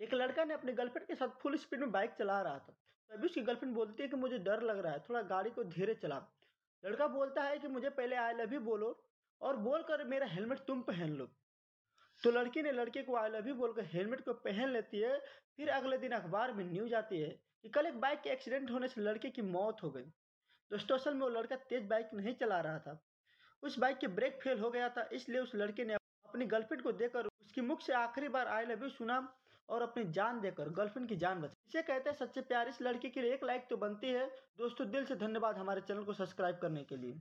एक लड़का ने अपनी गर्लफ्रेंड के साथ फुल स्पीड में बाइक चला रहा था। तभी उसकी गर्लफ्रेंड बोलती है कि मुझे डर लग रहा है, थोड़ा गाड़ी को धीरे चला लड़का बोलता है कि मुझे पहले आई लव यू बोलो और बोलकर मेरा हेलमेट तुम पहन लो। तो लड़की ने लड़के को आई लव यू बोलकर हेलमेट को पहन लेती है, फिर अगले दिन अखबार में न्यूज़ आती है कि कल एक बाइक के एक्सीडेंट होने से लड़के की मौत हो गई। दोस्तों, असल में वो लड़का तेज बाइक नहीं चला रहा था। उस बाइक के ब्रेक फेल हो गया था, इसलिए उस लड़के ने अपनी गर्लफ्रेंड को देकर उसकी मुख से आखिरी बार आई लव यू सुना और अपनी जान देकर गर्लफ्रेंड की जान बचा इसे कहते हैं, सच्चे प्यार इस लड़की के लिए एक लाइक तो बनती है। दोस्तों, दिल से धन्यवाद हमारे चैनल को सब्सक्राइब करने के लिए।